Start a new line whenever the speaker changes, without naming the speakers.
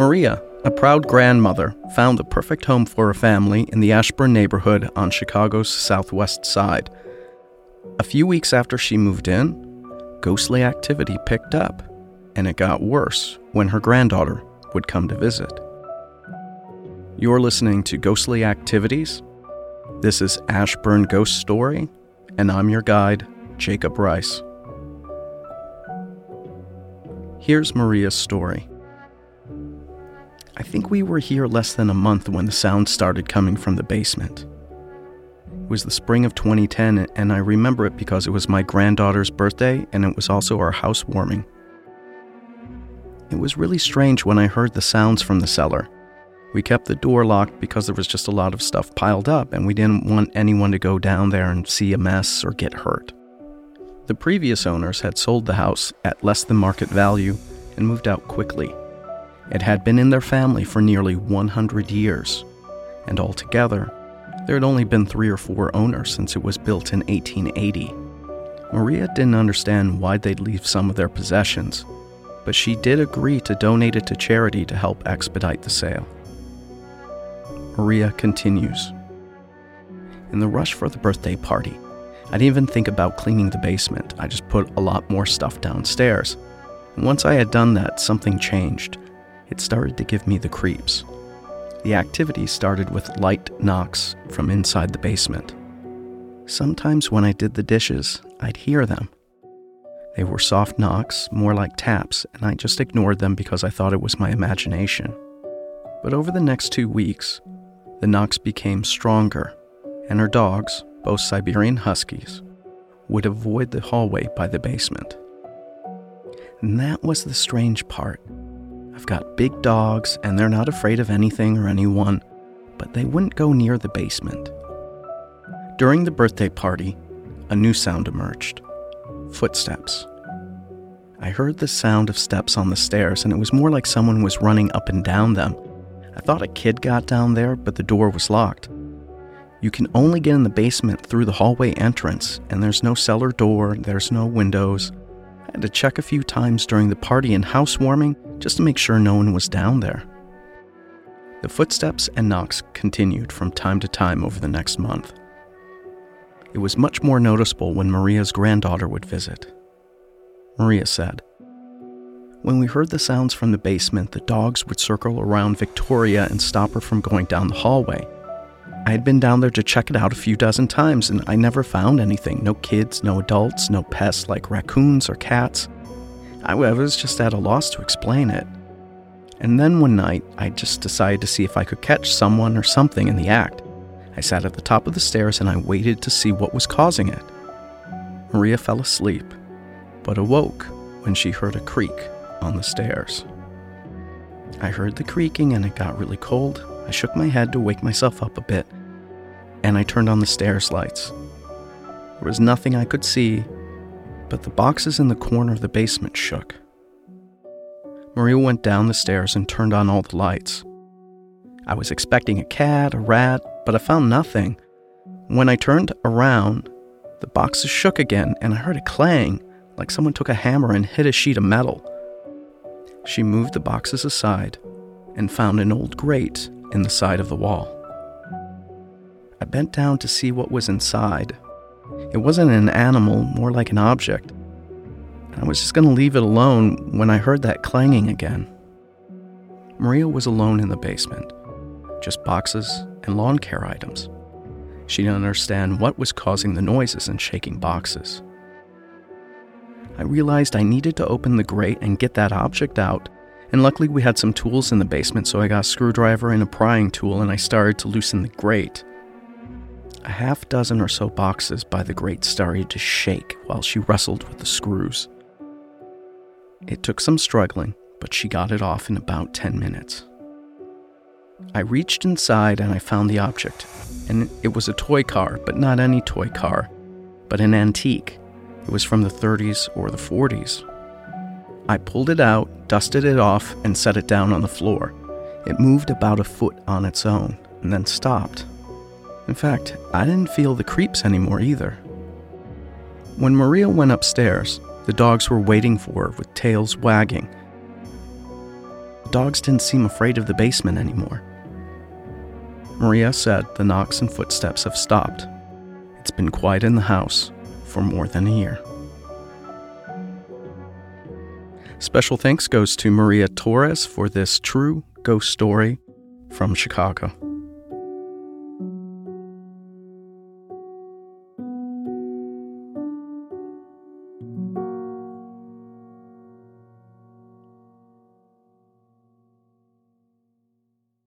Maria, a proud grandmother, found the perfect home for her family in the Ashburn neighborhood on Chicago's southwest side. A few weeks after she moved in, ghostly activity picked up, and it got worse when her granddaughter would come to visit. You're listening to Ghostly Activities. This is Ashburn Ghost Story, and I'm your guide, Jacob Rice. Here's Maria's story. I think we were here less than a month when the sound started coming from the basement. It was the spring of 2010, and I remember it because it was my granddaughter's birthday and it was also our housewarming. It was really strange when I heard the sounds from the cellar. We kept the door locked because there was just a lot of stuff piled up, and we didn't want anyone to go down there and see a mess or get hurt. The previous owners had sold the house at less than market value and moved out quickly. It had been in their family for nearly 100 years, and altogether, there had only been three or four owners since it was built in 1880. Maria didn't understand why they'd leave some of their possessions, but she did agree to donate it to charity to help expedite the sale. Maria continues In the rush for the birthday party, I didn't even think about cleaning the basement. I just put a lot more stuff downstairs. And once I had done that, something changed. It started to give me the creeps. The activity started with light knocks from inside the basement. Sometimes when I did the dishes, I'd hear them. They were soft knocks, more like taps, and I just ignored them because I thought it was my imagination. But over the next two weeks, the knocks became stronger, and her dogs, both Siberian Huskies, would avoid the hallway by the basement. And that was the strange part. I've got big dogs, and they're not afraid of anything or anyone, but they wouldn't go near the basement. During the birthday party, a new sound emerged footsteps. I heard the sound of steps on the stairs, and it was more like someone was running up and down them. I thought a kid got down there, but the door was locked. You can only get in the basement through the hallway entrance, and there's no cellar door, there's no windows. I had to check a few times during the party and housewarming just to make sure no one was down there. The footsteps and knocks continued from time to time over the next month. It was much more noticeable when Maria's granddaughter would visit. Maria said, When we heard the sounds from the basement, the dogs would circle around Victoria and stop her from going down the hallway. I had been down there to check it out a few dozen times, and I never found anything no kids, no adults, no pests like raccoons or cats. I was just at a loss to explain it. And then one night, I just decided to see if I could catch someone or something in the act. I sat at the top of the stairs and I waited to see what was causing it. Maria fell asleep, but awoke when she heard a creak on the stairs. I heard the creaking and it got really cold, I shook my head to wake myself up a bit, and I turned on the stairs lights. There was nothing I could see, but the boxes in the corner of the basement shook. Maria went down the stairs and turned on all the lights. I was expecting a cat, a rat, but I found nothing. When I turned around, the boxes shook again, and I heard a clang, like someone took a hammer and hit a sheet of metal. She moved the boxes aside and found an old grate in the side of the wall. I bent down to see what was inside. It wasn't an animal, more like an object. I was just going to leave it alone when I heard that clanging again. Maria was alone in the basement, just boxes and lawn care items. She didn't understand what was causing the noises and shaking boxes. I realized I needed to open the grate and get that object out and luckily, we had some tools in the basement, so I got a screwdriver and a prying tool and I started to loosen the grate. A half dozen or so boxes by the grate started to shake while she wrestled with the screws. It took some struggling, but she got it off in about 10 minutes. I reached inside and I found the object, and it was a toy car, but not any toy car, but an antique. It was from the 30s or the 40s, I pulled it out, dusted it off, and set it down on the floor. It moved about a foot on its own, and then stopped. In fact, I didn't feel the creeps anymore either. When Maria went upstairs, the dogs were waiting for her with tails wagging. dogs didn't seem afraid of the basement anymore. Maria said the knocks and footsteps have stopped. It's been quiet in the house for more than a year. Special thanks goes to Maria Torres for this true ghost story from Chicago.